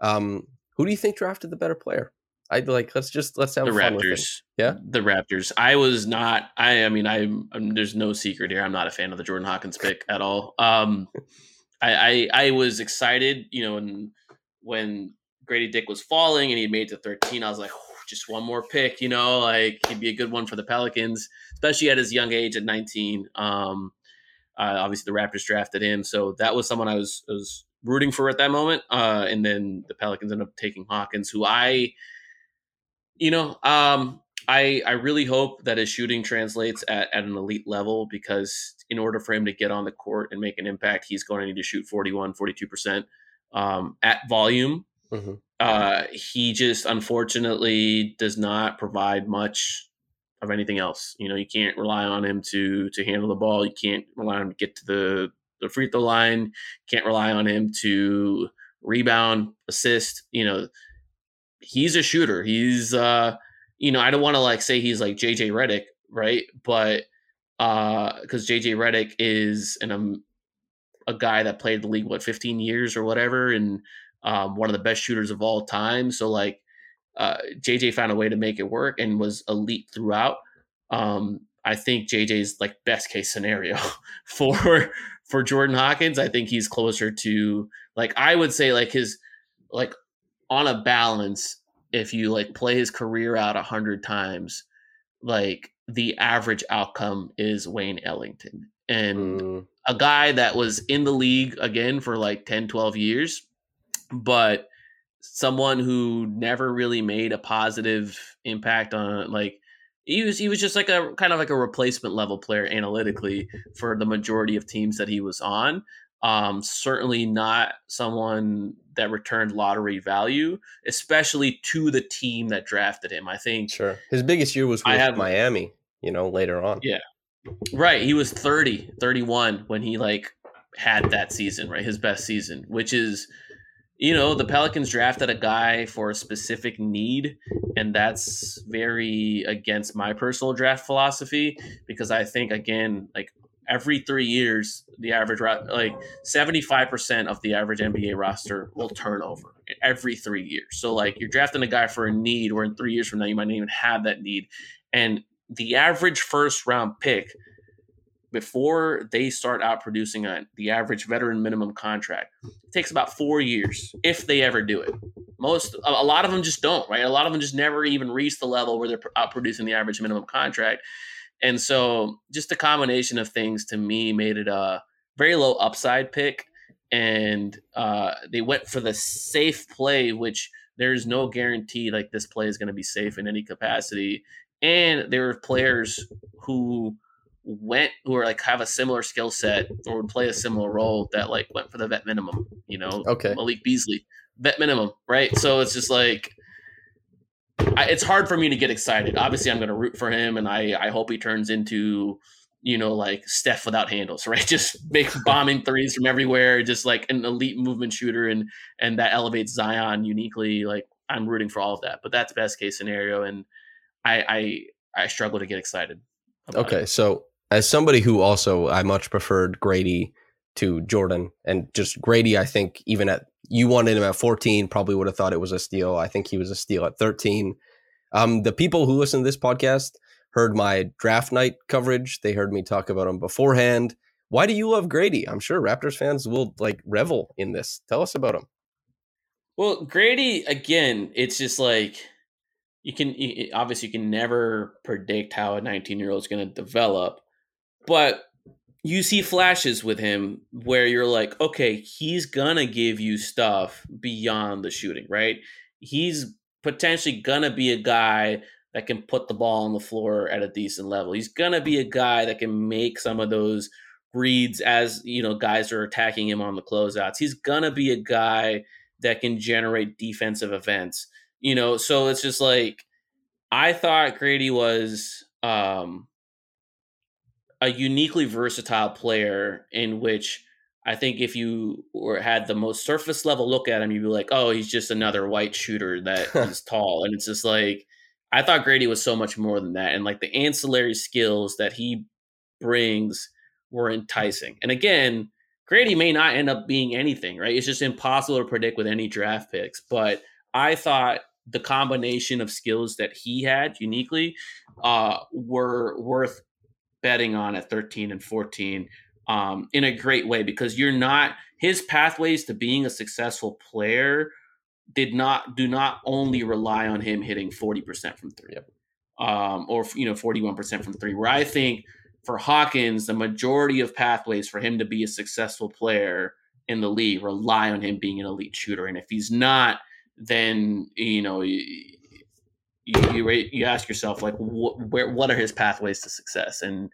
A: Um, who do you think drafted the better player? I'd like let's just let's have
B: the
A: fun with it.
B: Raptors.
A: Yeah?
B: the Raptors. I was not. I. I mean, I'm, I'm. There's no secret here. I'm not a fan of the Jordan Hawkins pick at all. Um, I, I I was excited. You know, when when Gradey Dick was falling and he made it to 13, I was like, "Whew, just one more pick. You know, like he'd be a good one for the Pelicans, especially at his young age at 19. Um, uh, obviously the Raptors drafted him, so that was someone I was I was rooting for at that moment. Uh, and then the Pelicans ended up taking Hawkins, who I you know, um, I I really hope that his shooting translates at, at an elite level because in order for him to get on the court and make an impact, he's going to need to shoot 41, 42% um, at volume.
A: Mhm.
B: Uh, he just unfortunately does not provide much of anything else. You know, you can't rely on him to to handle the ball. You can't rely on him to get to the the free throw line. Can't rely on him to rebound, assist. You know, he's a shooter. He's uh you know, I don't want to like say he's like JJ Redick, right? But uh cuz JJ Redick is an um, a guy that played the league what 15 years or whatever and um one of the best shooters of all time. So like uh JJ found a way to make it work and was elite throughout. Um I think JJ's like best case scenario for for Jordan Hawkins. I think he's closer to like I would say like his like on a balance if you like play his career out a hundred times, like the average outcome is Wayne Ellington. And
A: Mm,
B: a guy that was in the league again for like 10, 12 years, but someone who never really made a positive impact on like he was he was just like a kind of like a replacement level player analytically for the majority of teams that he was on. Um, certainly not someone that returned lottery value, especially to the team that drafted him. I think
A: sure his biggest year was with have, Miami. You know, later on.
B: Yeah, right. He was 30, 31 when he like had that season, right? His best season, which is you know, the Pelicans drafted a guy for a specific need, and that's very against my personal draft philosophy because I think again, like every three years, the average like seventy five percent of the average NBA roster will turn over every three years. So like you're drafting a guy for a need, where in three years from now you might not even have that need, and the average first round pick before they start out producing on the average veteran minimum contract. Takes about four years if they ever do it. Most, a lot of them just don't, right? A lot of them just never even reach the level where they're out producing the average minimum contract. And so, just a combination of things to me made it a very low upside pick. And uh, they went for the safe play, which there's no guarantee like this play is going to be safe in any capacity. And there were players who went who are like have a similar skill set or would play a similar role that like went for the vet minimum, you know.
A: Okay.
B: Malik Beasley, vet minimum, right? So it's just like I, it's hard for me to get excited. Obviously, I'm going to root for him, and I I hope he turns into you know like Steph without handles, right? Just make bombing threes from everywhere, just like an elite movement shooter, and and that elevates Zion uniquely. Like I'm rooting for all of that, but that's best case scenario, and I I I struggle to get excited.
A: Okay, it. so as somebody who also I much preferred Gradey to Jordan, and just Gradey, I think even at you wanted him at 14, probably would have thought it was a steal. I think he was a steal at 13. Um, the people who listen to this podcast heard my draft night coverage. They heard me talk about him beforehand. Why do you love Gradey? I'm sure Raptors fans will like revel in this. Tell us about him.
B: Well, Gradey, again, it's just like you can obviously you can never predict how a 19 year old is going to develop but you see flashes with him where you're like, okay, he's gonna give you stuff beyond the shooting, right? He's potentially gonna be a guy that can put the ball on the floor at a decent level. He's gonna be a guy that can make some of those reads as you know guys are attacking him on the closeouts. He's gonna be a guy that can generate defensive events. You know, so it's just like I thought Gradey was um a uniquely versatile player in which I think if you were had the most surface level look at him, you'd be like, oh, he's just another white shooter that is tall. And it's just like I thought Gradey was so much more than that. And like the ancillary skills that he brings were enticing. And again, Gradey may not end up being anything, right? It's just impossible to predict with any draft picks. But I thought the combination of skills that he had uniquely uh, were worth betting on at 13 and 14 um, in a great way because you're not his pathways to being a successful player did not do not only rely on him hitting 40% from three um, or you know 41% from three where i think for hawkins the majority of pathways for him to be a successful player in the league rely on him being an elite shooter and if he's not then you know you you, you ask yourself like what where what are his pathways to success and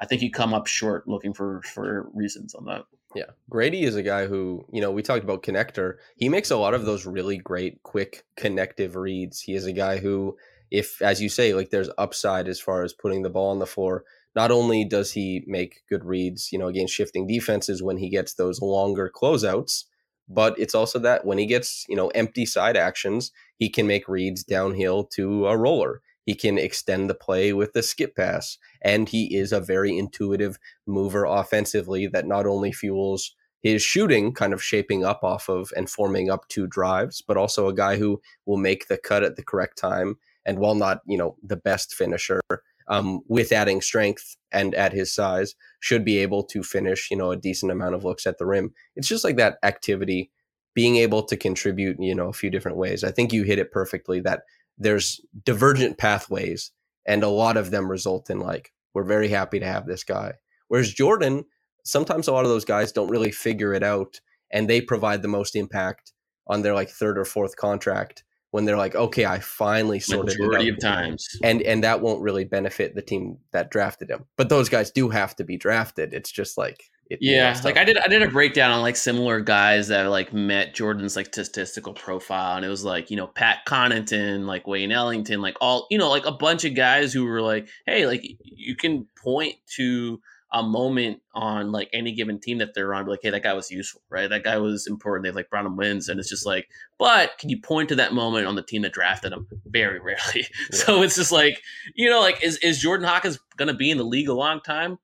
B: I think you come up short looking for for reasons on that.
A: Yeah. Gradey is a guy who, you know, we talked about connector. He makes a lot of those really great quick connective reads. He is a guy who if as you say like there's upside as far as putting the ball on the floor, not only does he make good reads, you know, against shifting defenses when he gets those longer closeouts, but it's also that when he gets, you know, empty side actions, he can make reads downhill to a roller. He can extend the play with the skip pass. And he is a very intuitive mover offensively that not only fuels his shooting, kind of shaping up off of and forming up two drives, but also a guy who will make the cut at the correct time. And while not, you know, the best finisher, um, with adding strength and at his size, should be able to finish, you know, a decent amount of looks at the rim. It's just like that activity, being able to contribute, you know, a few different ways. I think you hit it perfectly that there's divergent pathways and a lot of them result in like, we're very happy to have this guy. Whereas Jordan, sometimes a lot of those guys don't really figure it out and they provide the most impact on their like third or fourth contract when they're like, okay, I finally sorted
B: Majority
A: it
B: of times.
A: and and that won't really benefit the team that drafted him. But those guys do have to be drafted. It's just like it,
B: Yeah, like I did I did a breakdown on like similar guys that like met Jordan's like statistical profile and it was like, you know, Pat Connaughton, like Wayne Ellington, like all, you know, like a bunch of guys who were like, hey, like you can point to a moment on like any given team that they're on, like, hey, that guy was useful, right? That guy was important. They like brought him wins, and it's just like, but can you point to that moment on the team that drafted him? Very rarely. So it's just like, you know, like is is Jordan Hawkins gonna be in the league a long time?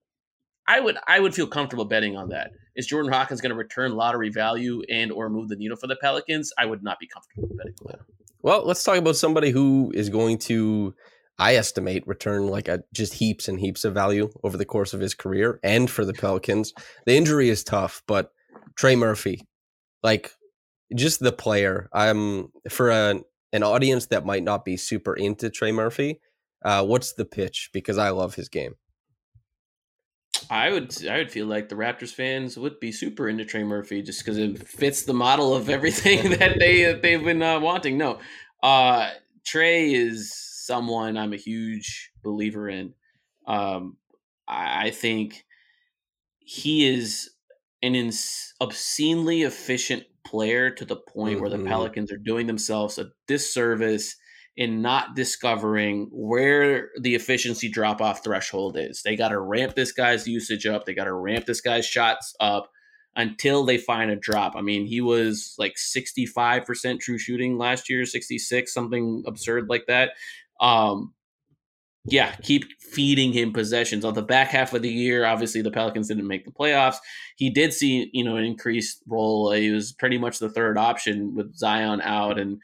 B: I would I would feel comfortable betting on that. Is Jordan Hawkins going to return lottery value and or move the needle for the Pelicans? I would not be comfortable betting on that.
A: Well, let's talk about somebody who is going to, I estimate, return like a just heaps and heaps of value over the course of his career and for the Pelicans. The injury is tough, but Trey Murphy, like just the player. I'm for an an audience that might not be super into Trey Murphy. Uh, what's the pitch? Because I love his game.
B: I would I would feel like the Raptors fans would be super into Trey Murphy just because it fits the model of everything that they that they've been uh, wanting. No, uh, Trey is someone I'm a huge believer in. Um, I, I think he is an ins- obscenely efficient player to the point where the
A: Mhm.
B: Pelicans are doing themselves a disservice in not discovering where the efficiency drop off threshold is. They got to ramp this guy's usage up. They got to ramp this guy's shots up until they find a drop. I mean, he was like 65% true shooting last year, 66, something absurd like that. Um, yeah, keep feeding him possessions. On the back half of the year, obviously the Pelicans didn't make the playoffs. He did see, you know, an increased role. He was pretty much the third option with Zion out and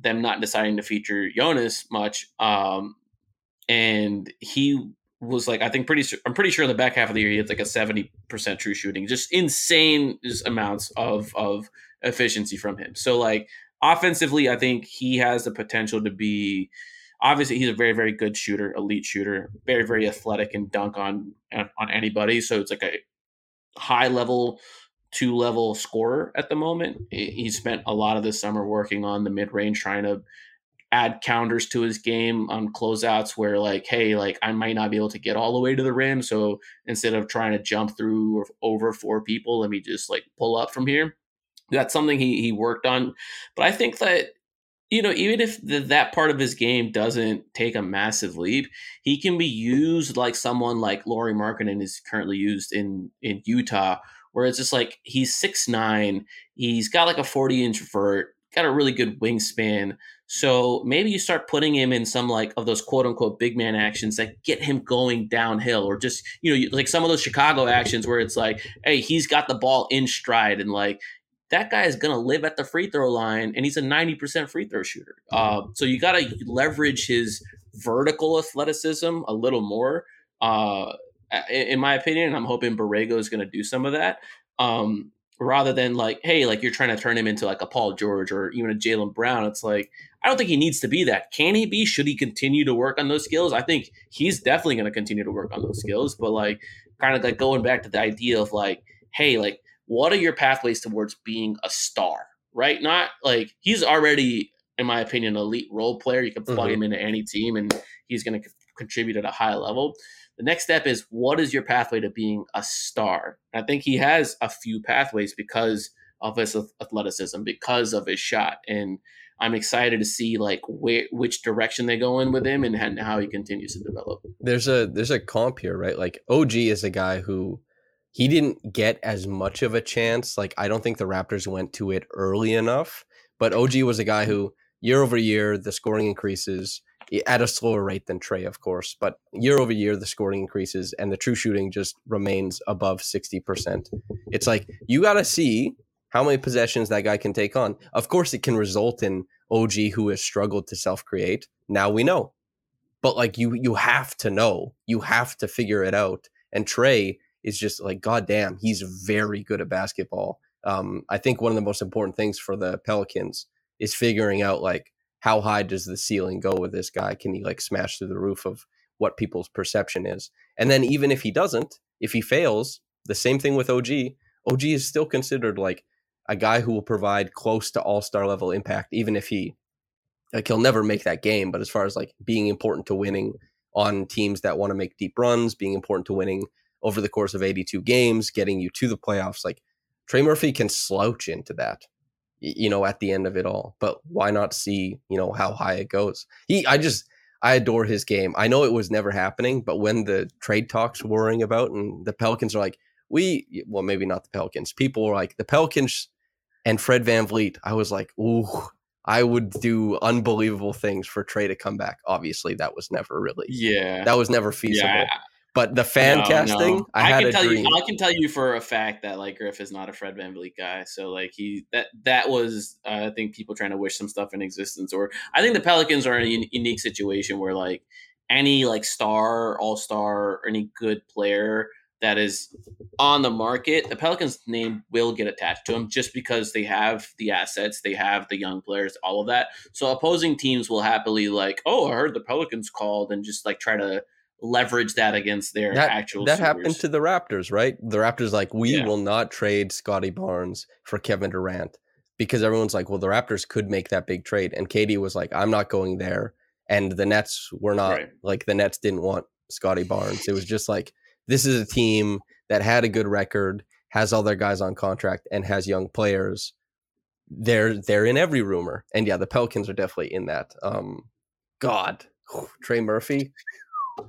B: them not deciding to feature Jonas much. Um, and he was like, I think pretty, I'm pretty sure in the back half of the year he had like a 70% true shooting, just insane amounts of, of efficiency from him. So like offensively, I think he has the potential to be, obviously he's a very, very good shooter, elite shooter, very, very athletic and dunk on, on anybody. So it's like a high level two level scorer at the moment. He spent a lot of the summer working on the mid range, trying to add counters to his game on closeouts where like, hey, like I might not be able to get all the way to the rim. So instead of trying to jump through or over four people, let me just like pull up from here. That's something he he worked on. But I think that you know, even if the, that part of his game doesn't take a massive leap, he can be used like someone like Lauri Markkanen is currently used in in Utah, where it's just like he's six nine, he's got like a forty inch vert, got a really good wingspan. So maybe you start putting him in some like of those quote unquote big man actions that get him going downhill, or just you know like some of those Chicago actions where it's like, hey, he's got the ball in stride and like that guy is going to live at the free throw line and he's a 90% free throw shooter. Uh, so you got to leverage his vertical athleticism a little more. Uh, in, my opinion, I'm hoping Borrego is going to do some of that. Um, rather than like, hey, like you're trying to turn him into like a Paul George or even a Jaylen Brown. It's like, I don't think he needs to be that. Can he be? Should he continue to work on those skills? I think he's definitely going to continue to work on those skills. But like, kind of like going back to the idea of like, hey, like, what are your pathways towards being a star? Right? Not like he's already, in my opinion, an elite role player. You can plug
A: Mhm.
B: him into any team and he's going to contribute at a high level. The next step is what is your pathway to being a star? I think he has a few pathways because of his athleticism, because of his shot, and I'm excited to see like where which direction they go in with him and how he continues to develop.
A: there's a there's a comp here, right? Like OG is a guy who he didn't get as much of a chance. Like I don't think the Raptors went to it early enough, but OG was a guy who year over year the scoring increases at a slower rate than Trey, of course, but year over year the scoring increases and the true shooting just remains above 60%. It's like you got to see how many possessions that guy can take on. Of course it can result in OG who has struggled to self-create. Now we know but like you you have to know you have to figure it out and trey is just like god damn he's very good at basketball. Um i think one of the most important things for the pelicans is figuring out like how high does the ceiling go with this guy? Can he like smash through the roof of what people's perception is? And then even if he doesn't if he fails the same thing with og og is still considered like a guy who will provide close to all star level impact, even if he like he'll never make that game. But as far as like being important to winning on teams that want to make deep runs, being important to winning over the course of 82 games, getting you to the playoffs, like Trey Murphy can slouch into that, you know, at the end of it all. But why not see, you know, how high it goes? He, I just, I adore his game. I know it was never happening, but when the trade talks were worrying about and the Pelicans are like, we, well, maybe not the Pelicans, people were like, the Pelicans and Fred Van VanVleet, I was like, ooh, I would do unbelievable things for Trey to come back. Obviously, that was never really,
B: yeah,
A: that was never feasible. Yeah, but the fan
B: no,
A: casting,
B: no.
A: I,
B: I,
A: can
B: tell
A: dream.
B: you, I can tell you for a fact that like Griff is not a Fred VanVleet guy. So like he that that was uh, I think people trying to wish some stuff in existence. Or I think the Pelicans are in a unique situation where like any like star, all star, any good player that is on the market, the Pelicans name will get attached to them just because they have the assets, they have the young players, all of that. So opposing teams will happily like, oh, I heard the Pelicans called, and just like try to leverage that against their
A: that,
B: actual.
A: That happened to the Raptors, right? The Raptors like we
B: Yeah.
A: will not trade Scottie Barnes for Kevin Durant because everyone's like, well, the Raptors could make that big trade, and KD was like, I'm not going there, and the Nets were not
B: Right.
A: like the Nets didn't want Scottie Barnes. It was just like this is a team that had a good record, has all their guys on contract, and has young players. They're they're in every rumor, and yeah, the Pelicans are definitely in that. Um, God, Trey Murphy,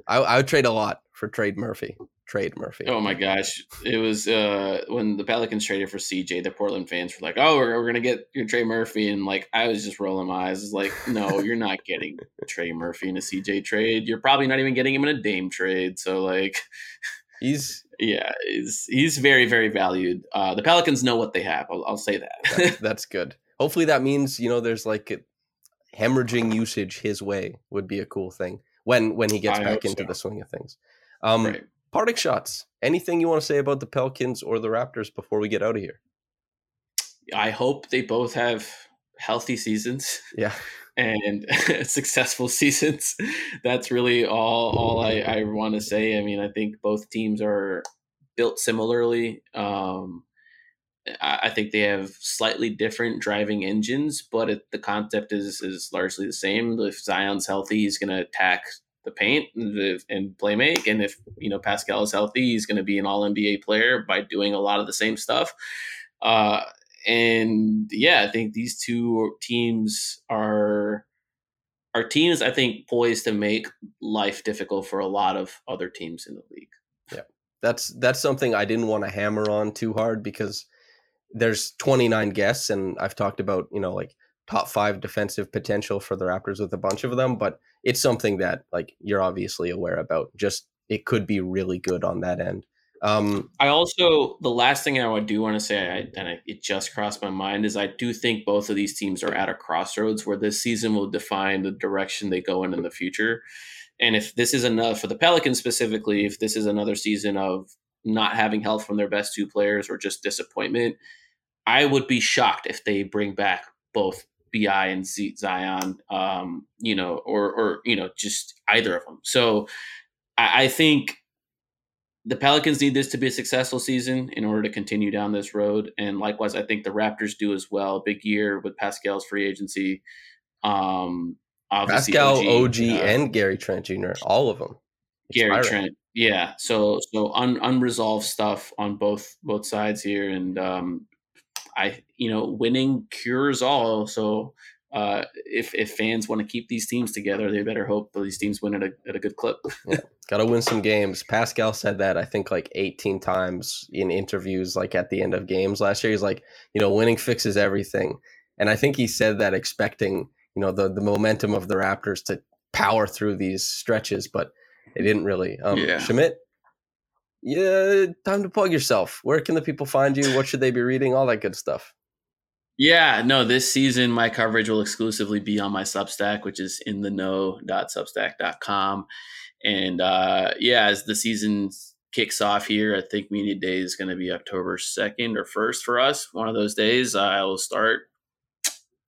A: I, I would trade a lot for trade Murphy. Trade Murphy.
B: Oh my gosh! It was uh, when the Pelicans traded for CJ. The Portland fans were like, "Oh, we're, we're gonna get your Trey Murphy," and like I was just rolling my eyes. It's like, no, you're not getting Trey Murphy in a CJ trade. You're probably not even getting him in a Dame trade. So like,
A: He's
B: yeah, he's he's very very valued. Uh, the Pelicans know what they have. I'll, I'll say that.
A: that's, that's good. Hopefully that means you know there's like hemorrhaging usage his way would be a cool thing when when he gets
B: I
A: back into
B: so.
A: the swing of things. Um,
B: right.
A: Parting shots. Anything you want to say about the Pelicans or the Raptors before we get out of here?
B: I hope they both have healthy seasons.
A: Yeah.
B: and successful seasons. That's really all all I, I want to say. I mean, I think both teams are built similarly. Um, I, think they have slightly different driving engines, but it, the concept is is largely the same. If Zion's healthy, he's going to attack the paint and, and play make, and if you know Pascal is healthy, he's going to be an All NBA player by doing a lot of the same stuff. Uh, and yeah, I think these two teams are are teams I think poised to make life difficult for a lot of other teams in the league.
A: Yeah, that's that's something I didn't want to hammer on too hard because there's 29 guests and I've talked about, you know, like top 5 defensive potential for the Raptors with a bunch of them, but it's something that like you're obviously aware about. Just it could be really good on that end. Um
B: I also the last thing I do want to say, I, and I, it just crossed my mind, is I do think both of these teams are at a crossroads where this season will define the direction they go in in the future. And if this is enough for the Pelicans specifically, if this is another season of not having health from their best two players or just disappointment, I would be shocked if they bring back both BI and Z- Zion, um, you know, or or you know, just either of them. So I, I think the Pelicans need this to be a successful season in order to continue down this road. And likewise, I think the Raptors do as well. Big year with Pascal's free agency. Um, obviously
A: Pascal, OG,
B: uh,
A: and Gary Trent Jr., all of them.
B: Gary. Trent. Yeah. So so un, unresolved stuff on both both sides here, and um, I you know winning cures all. So uh, if if fans want to keep these teams together, they better hope that these teams win at a at a good clip.
A: yeah, Got to win some games. Pascal said that I think like 18 times in interviews, like at the end of games last year. He's like, you know, winning fixes everything. And I think he said that expecting, you know, the, the momentum of the Raptors to power through these stretches, but it didn't really. Um,
B: Yeah.
A: Shamit, yeah, time to plug yourself. Where can the people find you? What should they be reading? All that good stuff.
B: Yeah, no, this season my coverage will exclusively be on my Substack, which is in the know.substack.com. And uh, yeah, as the season kicks off here, I think Media Day is going to be October 2nd or 1st for us. One of those days, I will start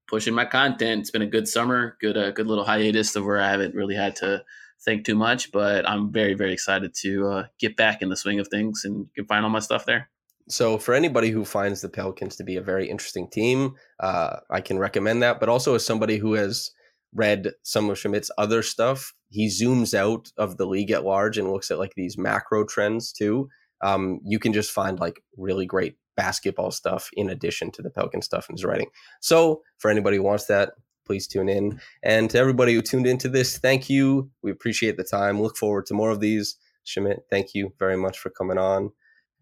B: pushing my content. It's been a good summer, good, uh, good little hiatus of where I haven't really had to think too much, but I'm very, very excited to uh, get back in the swing of things and you can find all my stuff there.
A: so for anybody who finds the Pelicans to be a very interesting team, uh, I can recommend that. But also as somebody who has read some of Shamit's other stuff, he zooms out of the league at large and looks at like these macro trends too. Um, you can just find like really great basketball stuff in addition to the Pelican stuff in his writing. So for anybody who wants that, please tune in. And to everybody who tuned into this, thank you. We appreciate the time. Look forward to more of these. Shamit, thank you very much for coming on.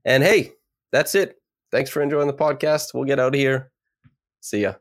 A: And hey, that's it. Thanks for enjoying the podcast. We'll get out of here. See ya.